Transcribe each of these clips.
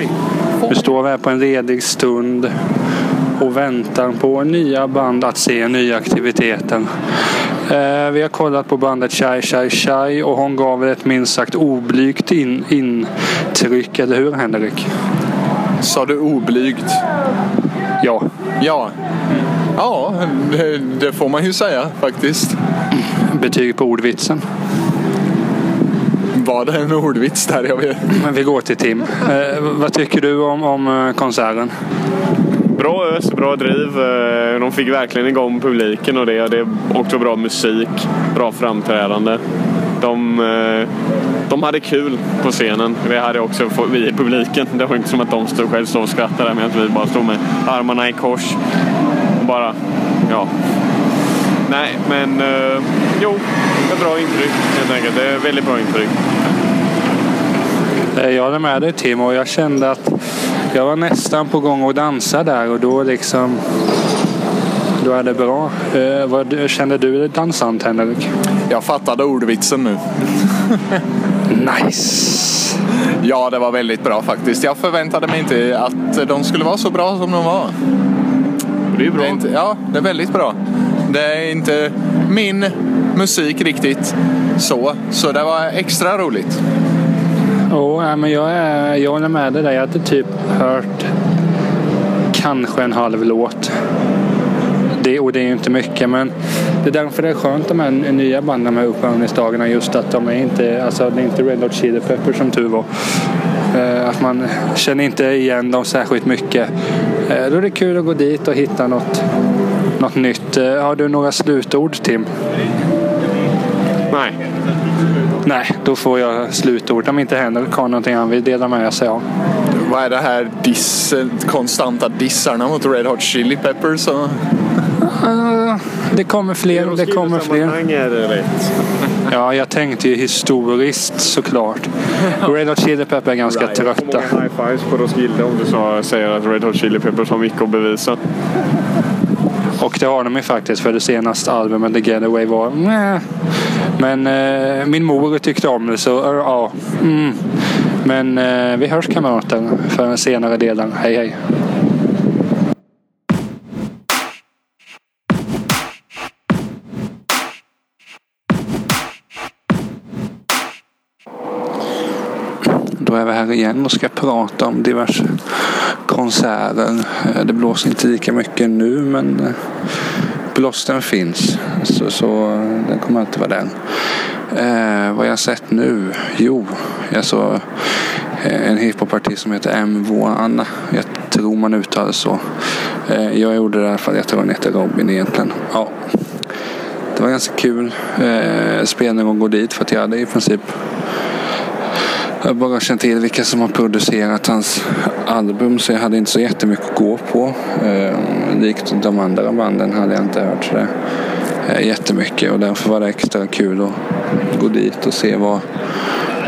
Oj. Nu står vi här på en ledig stund och väntar på nya band att se nya aktiviteter. Eh, vi har kollat på bandet Chai Chai Chai och hon gav ett minst sagt oblygt in, intryck, eller hur Henrik? Sa du oblygt? Ja. Ja. Ja, det, det får man ju säga faktiskt. Betyg på ordvitsen. Var det en ordvits där? Jag vet. Men vi går till Tim. Eh, vad tycker du om, om eh, konserten? Bra ös, bra driv. Eh, De fick verkligen igång publiken och det. Det är också bra musik, bra framträdande. De, eh, de hade kul på scenen. Det hade också vi i publiken. Det var inte som att de stod själv stod och skrattade medan vi bara stod med armarna i kors. Och bara, ja. Nej, men jo, ett bra intryck helt enkelt. Det är väldigt bra intryck. Eh, Jag håller med dig Tim och jag kände att jag var nästan på gång att dansa där och då liksom då är det bra. Eh, vad kände du dansant Henrik? Jag fattade ordvitsen nu. Nice! Ja, det var väldigt bra faktiskt. Jag förväntade mig inte att de skulle vara så bra som de var. Det är bra. Det är inte, ja, det är väldigt bra. Det är inte min musik riktigt så, så det var extra roligt. Oh, ja, men jag, är, jag håller med dig där. Jag hade typ hört kanske en halv låt. Det, och det är ju inte mycket men det är därför det är skönt de här nya banden, de här uppvärmningsdagarna just att de är inte, alltså det är inte Red Hot Chili Peppers som tur var. Eh, att man känner inte igen dem särskilt mycket. Eh, då är det kul att gå dit och hitta något, något nytt. Eh, har du några slutord Tim? Nej. Nej, då får jag slutord. Om inte Henrik har någonting han vill dela med sig av. Vad är det här diss, konstanta dissarna mot Red Hot Chili Peppers? Och... Uh, det kommer fler. Det kommer fler. är det rätt. Ja, jag tänkte ju historiskt såklart. Red Hot Chili Pepper är ganska Jag får trötta. många high fives på Roskilde om du sa, säger att Red Hot Chili Peppers har mycket att bevisa. Och det har de ju faktiskt för det senaste albumet The Getaway var Nä. Men eh, min mor tyckte om det så eh, ja. Mm. Men eh, vi hörs kamrater för den senare delen. Hej hej. Då är vi här igen och ska prata om diverse konserter. Eh, det blåser inte lika mycket nu men eh, blåsten finns. Så, så eh, den kommer alltid vara där. Eh, vad jag har sett nu? Jo, jag såg en hiphopartist som heter M. M.V.A.N. Jag tror man uttalar så. Eh, jag gjorde det i alla fall. Jag tror han heter Robin egentligen. Ja. Det var ganska kul eh, spelning att gå dit för att jag hade i princip jag har bara känt till vilka som har producerat hans album så jag hade inte så jättemycket att gå på. Eh, likt de andra banden hade jag inte hört sådär eh, jättemycket och därför var det extra kul att gå dit och se vad,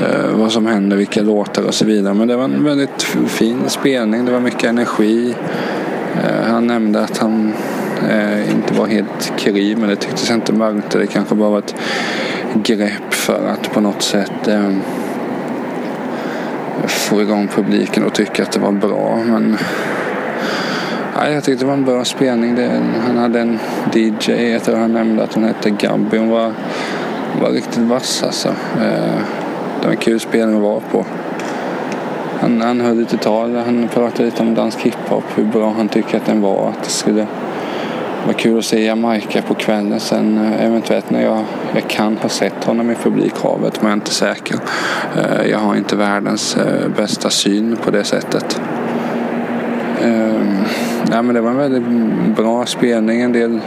eh, vad som händer, vilka låtar och så vidare. Men det var en väldigt fin spelning, det var mycket energi. Eh, han nämnde att han eh, inte var helt kry men det tycktes inte märkte. Det kanske bara var ett grepp för att på något sätt eh, få igång publiken och tycka att det var bra. Men nej, jag tyckte det var en bra spelning. Det, han hade en DJ, jag tror han nämnde att hon hette Gabby. Hon var, var riktigt vass alltså. Eh, det var en kul spelning att vara på. Han, han höll lite tal, han pratade lite om dansk hiphop, hur bra han tyckte att den var. Att det skulle vara kul att se Jamaica på kvällen sen eh, eventuellt när jag, jag kan ha sett honom i publikhavet men jag är inte säker. Eh, jag har inte världens eh, bästa syn på det sättet. Nej, men det var en väldigt bra spelning. En del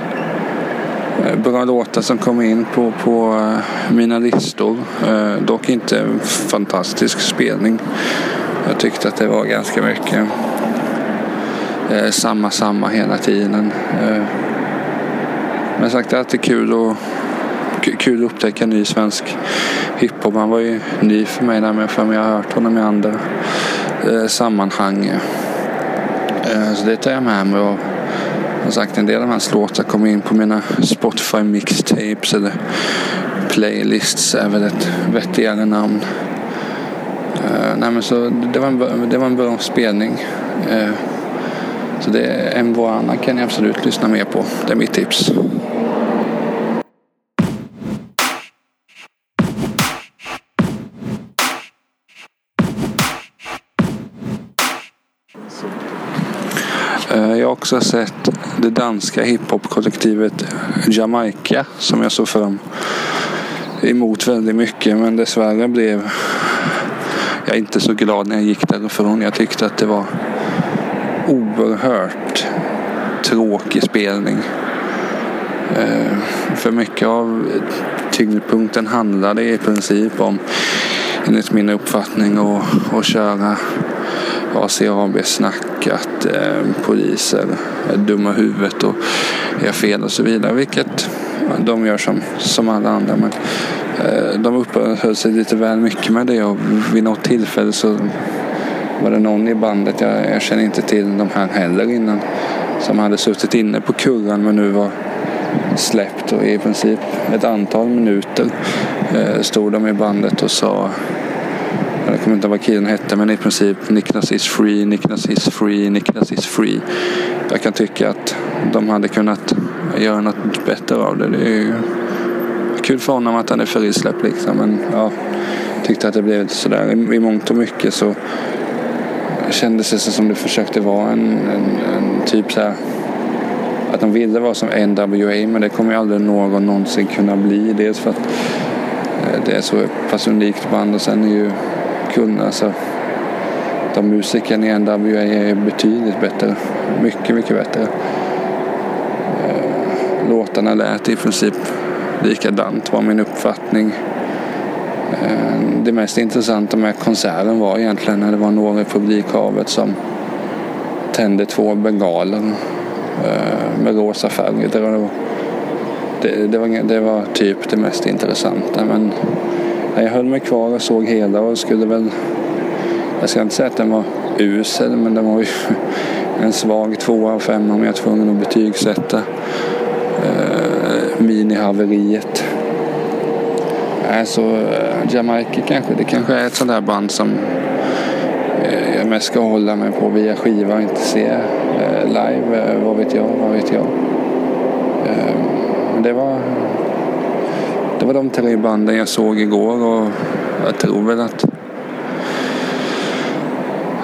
bra låtar som kom in på, på mina listor. Dock inte en fantastisk spelning. Jag tyckte att det var ganska mycket samma, samma hela tiden. Men Men sagt, det är alltid kul att kul att upptäcka ny svensk hiphop. Han var ju ny för mig där jag för mig. Jag har hört honom i andra eh, sammanhang. Eh, så det tar jag med mig. Och, som sagt, en del av hans låtar kommer in på mina Spotify mixtapes eller playlists är väl ett vettigare namn. Uh, nej, men så det, var en, det var en bra spelning. Uh, så det Boana kan jag absolut lyssna mer på. Det är mitt tips. Också sett det danska hiphop-kollektivet Jamaica som jag såg fram emot väldigt mycket men dessvärre blev jag inte så glad när jag gick därifrån. Jag tyckte att det var oerhört tråkig spelning. Eh, för mycket av tyngdpunkten handlade i princip om, enligt min uppfattning, att, att köra ACAB-snack, att eh, poliser är dumma huvudet och gör fel och så vidare. Vilket de gör som, som alla andra. Men eh, de uppehöll sig lite väl mycket med det och vid något tillfälle så var det någon i bandet, jag, jag känner inte till de här heller innan, som hade suttit inne på kurran men nu var släppt och i princip ett antal minuter eh, stod de i bandet och sa jag kommer inte ihåg vad killen hette men i princip Niklas is free, Niklas is free, Niklas is free. Jag kan tycka att de hade kunnat göra något bättre av det. Det är ju kul för honom att han är frisläppt liksom men ja, tyckte att det blev lite sådär. I, i mångt och mycket så kändes det som det försökte vara en, en, en typ så här att de ville vara som NWA men det kommer ju aldrig någon någonsin kunna bli. Dels för att eh, det är så pass unikt band och sen är ju kunna alltså, de musikerna i NWA är betydligt bättre. Mycket, mycket bättre. Eh, låtarna lät i princip likadant var min uppfattning. Eh, det mest intressanta med konserten var egentligen när det var några i publikhavet som tände två bengaler eh, med rosa färg. Det var, det, det, var, det var typ det mest intressanta. Men jag höll mig kvar och såg hela och skulle väl... Jag ska inte säga att den var usel men den var ju en svag tvåa av fem om jag är tvungen att betygsätta. eh, minihaveriet. Alltså, Jamaica kanske, det kanske är ett sånt där band som eh, jag mest ska hålla mig på via skiva och inte se eh, live. vad vet jag, vad vet jag. men det var det var de tre banden jag såg igår och jag tror väl att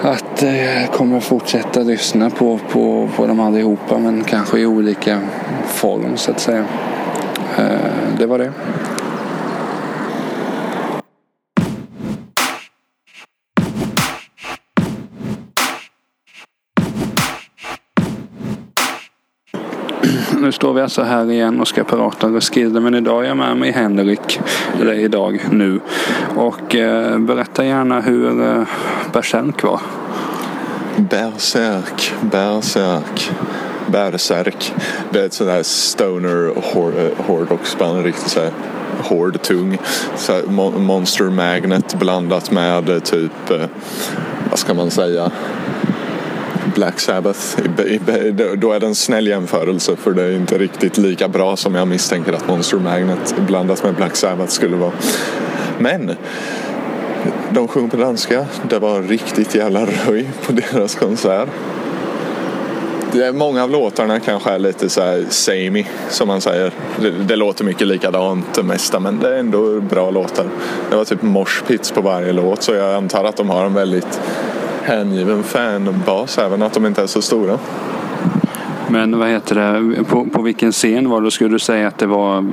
att jag kommer fortsätta lyssna på, på, på dem allihopa men kanske i olika form så att säga. Eh, det var det. Nu står vi alltså här igen och ska prata Roskilde men idag är jag med mig Henrik. Eller idag, nu. Och eh, berätta gärna hur eh, Berserk var. Berserk, Berserk. Berserk. Det är ett sånt här stoner eh, hårdrocksband. Riktigt så här hård, tung. Så här, Monster Magnet blandat med eh, typ, eh, vad ska man säga, Black Sabbath. Då är det en snäll jämförelse för det är inte riktigt lika bra som jag misstänker att Monster Magnet blandat med Black Sabbath skulle vara. Men de sjunger på danska. Det var riktigt jävla röj på deras konsert. Det är många av låtarna kanske är lite så här samey som man säger. Det, det, låter mycket likadant det mesta men det är ändå bra låtar. Det var typ moshpits på varje låt så jag antar att de har en väldigt hängiven fanbas även att de inte är så stora. Men vad heter det, på, på vilken scen var det? Skulle du säga att det var,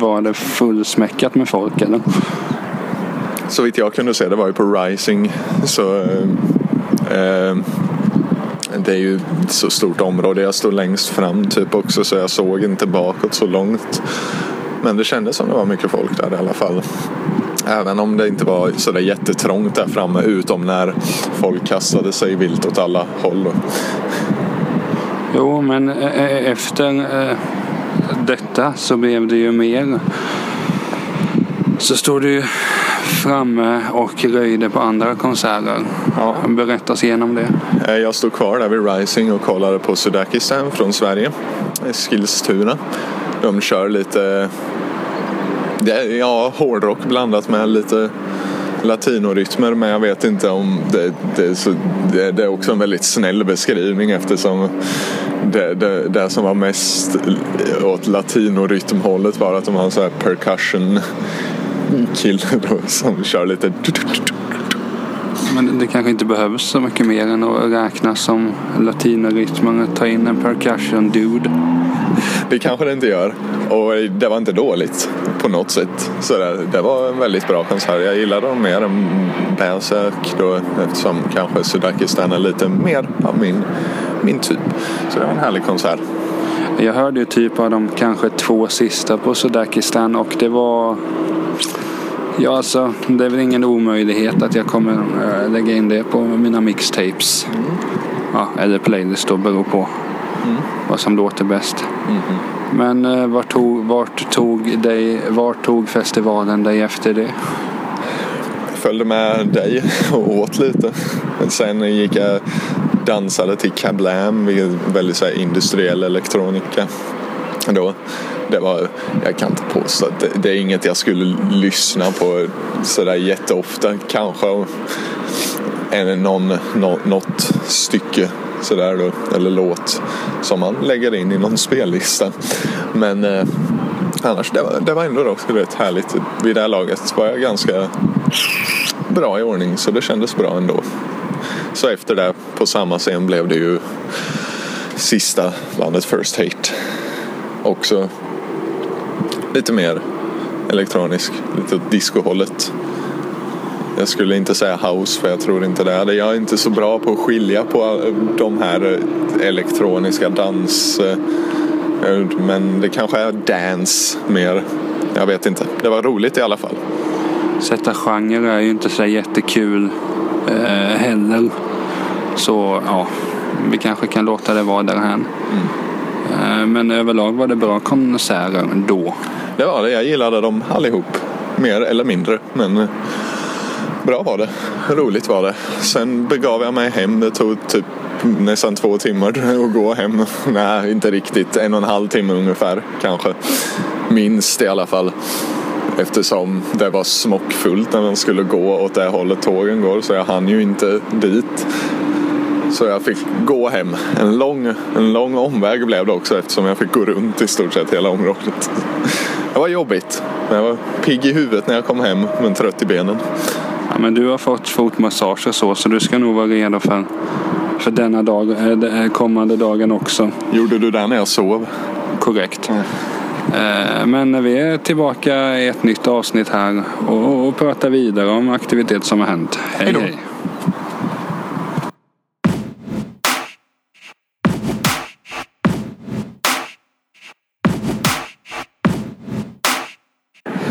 var det fullsmäckat med folk eller? Så vitt jag kunde se det var ju på Rising. Så eh, det är ju ett så stort område. Jag stod längst fram typ också så jag såg inte bakåt så långt. Men det kändes som det var mycket folk där i alla fall. Även om det inte var sådär jättetrångt där framme utom när folk kastade sig vilt åt alla håll. Jo, men eh, eh, efter eh, detta så blev det ju mer. Så stod du framme och röjde på andra konserter. Ja. Berätta oss igenom det. Jag stod kvar där vid Rising och kollade på Sudakistan från Sverige. Eskilstuna. De kör lite ja, hårdrock blandat med lite, latinorytmer men jag vet inte om det, det, är så, det, det är också en väldigt snäll beskrivning eftersom det, det, det som var mest åt latinorytmhållet var att de har en sån här percussion kille då som kör lite Men det kanske inte behövs så mycket mer än att räkna som latinorytmen och ta in en percussion dude. Det kanske det inte gör. Och det var inte dåligt på något sätt. Så det, det var en väldigt bra konsert. Jag gillade dem mer än Berserk då eftersom kanske Sudakistan är lite mer av min, min typ. Så det var en härlig konsert. Jag hörde ju typ av de kanske två sista på Sudakistan och det var Ja, alltså det är väl ingen omöjlighet att jag kommer äh, lägga in det på mina mixtapes. Mm. Ja, eller playlist då, beror på mm. vad som låter bäst. Mm. Men eh, vart, tog, vart, tog dig, vart tog festivalen dig efter det? Jag följde med dig och åt lite. Sen gick jag dansade till Kablam, väldigt så här, industriell elektronika. Då det var, jag kan inte påstå att det, det, är inget jag skulle lyssna på sådär jätteofta. Kanske en, någon, något stycke sådär då, eller låt som man lägger in i någon spellista. Men eh, annars, det var, det var ändå också rätt härligt. Vid det här laget var jag ganska bra i ordning så det kändes bra ändå. Så efter det på samma scen blev det ju sista bandet First Hate. Också lite mer elektronisk, lite åt discohållet. Jag skulle inte säga house för jag tror inte det. Jag är inte så bra på att skilja på de här elektroniska dans... Eh, men det kanske är dance mer. Jag vet inte. Det var roligt i alla fall. Sätta genre är ju inte så jättekul eh, heller. Så ja, vi kanske kan låta det vara därhän. Mm. Eh, men överlag var det bra konserter då. Det var det. Jag gillade dem allihop. Mer eller mindre. Men eh, bra var det. Roligt var det. Sen begav jag mig hem. Det tog typ nästan två timmar att gå hem. Nej, inte riktigt. En och en halv timme ungefär kanske. Minst i alla fall. Eftersom det var smockfullt när man skulle gå åt det hållet tågen går. Så jag hann ju inte dit. Så jag fick gå hem. En lång, en lång omväg blev det också eftersom jag fick gå runt i stort sett hela området. Det var jobbigt. Jag var pigg i huvudet när jag kom hem men trött i benen. Ja, men du har fått fotmassage och så, så du ska nog vara redo för, för denna dag, äh, kommande dagen också. Gjorde du det när jag sov? Korrekt. Mm. Men vi är tillbaka i ett nytt avsnitt här och, och pratar vidare om aktivitet som har hänt. Hej hej!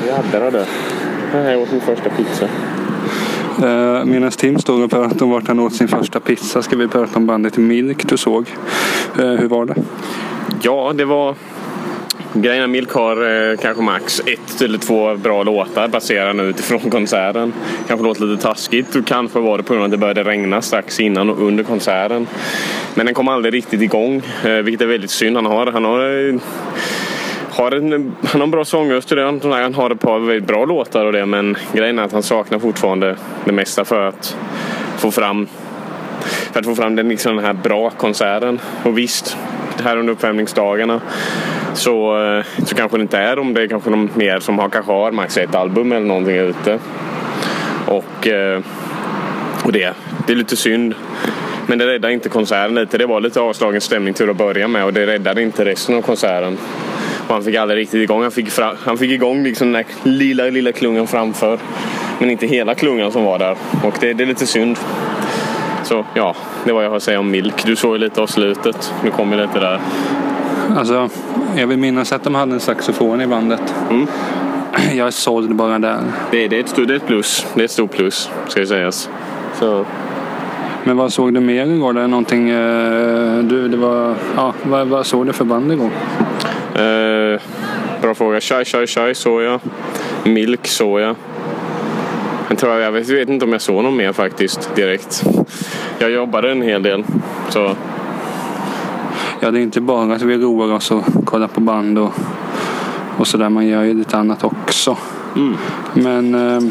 Jädrar du. Jag åt min första pizza. Eh, Medan Tim stod och pratade om vart han åt sin första pizza ska vi prata om bandet Milk du såg. Eh, hur var det? Ja, det var... Grejen Milk har eh, kanske max ett eller två bra låtar baserade utifrån konserten. Kanske låter lite taskigt och kanske var det på grund av att det började regna strax innan och under konserten. Men den kom aldrig riktigt igång, eh, vilket är väldigt synd. Han har, han har eh, har en, han har en bra sångröst och han har ett par väldigt bra låtar och det men grejen är att han saknar fortfarande det mesta för att få fram för att få fram den, liksom den här bra konserten. Och visst, här under uppvärmningsdagarna så, eh, så kanske det inte är de. Det är kanske de mer som har, kanske har max ett album eller någonting ute. Och, eh, och det, det är lite synd. Men det räddar inte konserten lite. Det var lite avslagen stämning till att börja med och det räddade inte resten av konserten. Han fick aldrig riktigt igång. Han fick, fra, han fick igång liksom den där lilla, lilla klungan framför. Men inte hela klungan som var där. Och det, det är lite synd. Så ja, det var jag har att säga om Milk. Du såg ju lite av slutet. Nu kommer lite där. Alltså, jag vill minnas att de hade en saxofon i bandet. Mm. Jag såld bara där. Det, det, är ett, det är ett plus. Det är ett stort plus, ska ju sägas. Så. Men vad såg du mer igår? Det är någonting, eh, du, det var, ja, vad, vad såg du för band igår? Eh, bra fråga. Chai Chai Chai såg jag. Milk såg jag. Men tror jag, jag vet, vet inte om jag såg någon mer faktiskt direkt. Jag jobbade en hel del. Så. Ja, det är inte bara att vi roar oss och kollar på band och, och sådär. Man gör ju lite annat också. Mm. Men eh,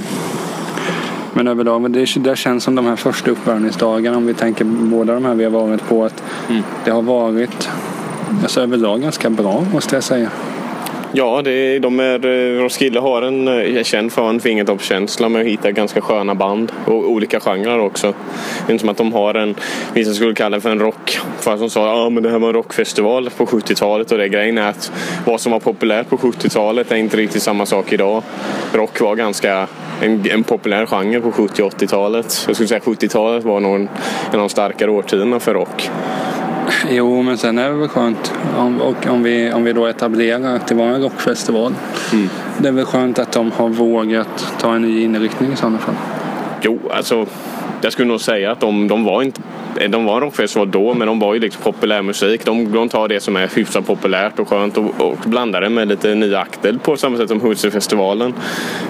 Men överlag, det, det känns som de här första uppvärmningsdagarna, om vi tänker båda de här vi har varit på, att Mm. det har varit alltså, överlag ganska bra måste jag säga. Ja, det, de är, Roskilde har en, eh, är känd för en fingertoppskänsla med att hitta ganska sköna band och olika genrer också. Det är inte som att de har en, vissa skulle kalla det för en rock. Fast de sa att ah, men det här var en rockfestival på 70-talet och det grejen är att vad som var populärt på 70-talet är inte riktigt samma sak idag. Rock var ganska en, en populär genre på 70 och 80-talet. Jag skulle säga 70-talet var nog en, en av de starkare årtiondena för rock. Jo, men sen är det väl skönt om, och om, vi, om vi då etablerar att det var en rockfestival. Mm. Det är väl skönt att de har vågat ta en ny inriktning i sådana fall. Jo, alltså jag skulle nog säga att de, de var inte de var en rockfestival då, men de var ju liksom populärmusik. De, de tar det som är hyfsat populärt och skönt och, och blandar det med lite nya akter på samma sätt som Hultsfredsfestivalen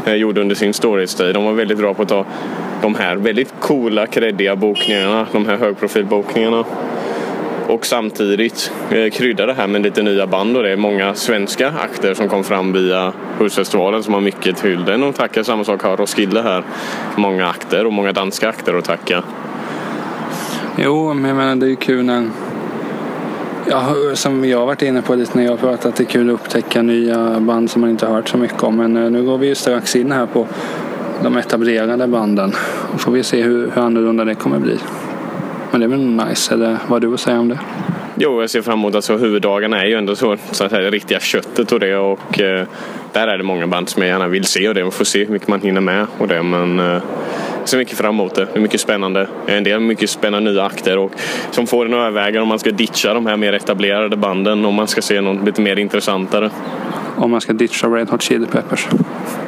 eh, gjorde under sin storhetstid. De var väldigt bra på att ta de här väldigt coola, kreddiga bokningarna, de här högprofilbokningarna och samtidigt eh, krydda det här med lite nya band och det är många svenska akter som kom fram via Hultsfestivalen som har mycket till den och tacka. Samma sak har Roskilde här. Många akter och många danska akter att tacka. Jo, men jag menar det är ju kul när Ja, som jag har varit inne på lite när jag har pratat, det är kul att upptäcka nya band som man inte har hört så mycket om. Men eh, nu går vi ju strax in här på de etablerade banden. Och får vi se hur, hur annorlunda det kommer bli. Men det är väl nice, eller vad har du att säga om det? Jo, jag ser fram emot alltså huvuddagarna är ju ändå så, så att säga, det riktiga köttet och det och eh, där är det många band som jag gärna vill se och det. Man får se hur mycket man hinner med och det men eh, jag ser mycket fram emot det. Det är mycket spännande. En del mycket spännande nya akter och som får en att överväga om man ska ditcha de här mer etablerade banden om man ska se något lite mer intressantare. Om man ska ditcha Red Hot Chili Peppers.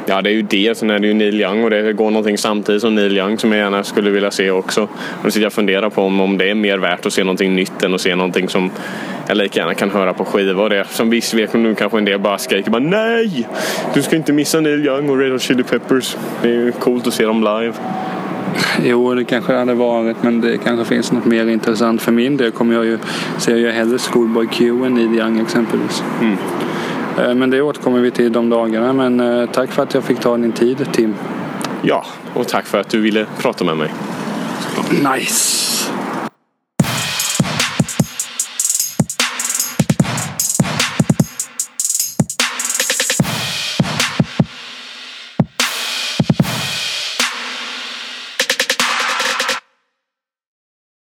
Ja, det är ju det. Sen är det ju Neil Young och det går någonting samtidigt som Neil Young som jag gärna skulle vilja se också. Och då sitter jag och funderar på om, om det är mer värt att se någonting nytt än att se någonting som jag lika gärna kan höra på skiva. Och det som viss vet nu kanske en del bara skriker bara nej! Du ska inte missa Neil Young och Red Hot Chili Peppers. Det är ju coolt att se dem live. Jo, det kanske hade varit, men det kanske finns något mer intressant. För min del kommer jag ju, ser jag hellre Schoolboy Q än Neil Young exempelvis. Mm. Eh, Men det återkommer vi till de dagarna. Men eh, tack för att jag fick ta din tid, Tim. Ja, och tack för att du ville prata med mig. Nice!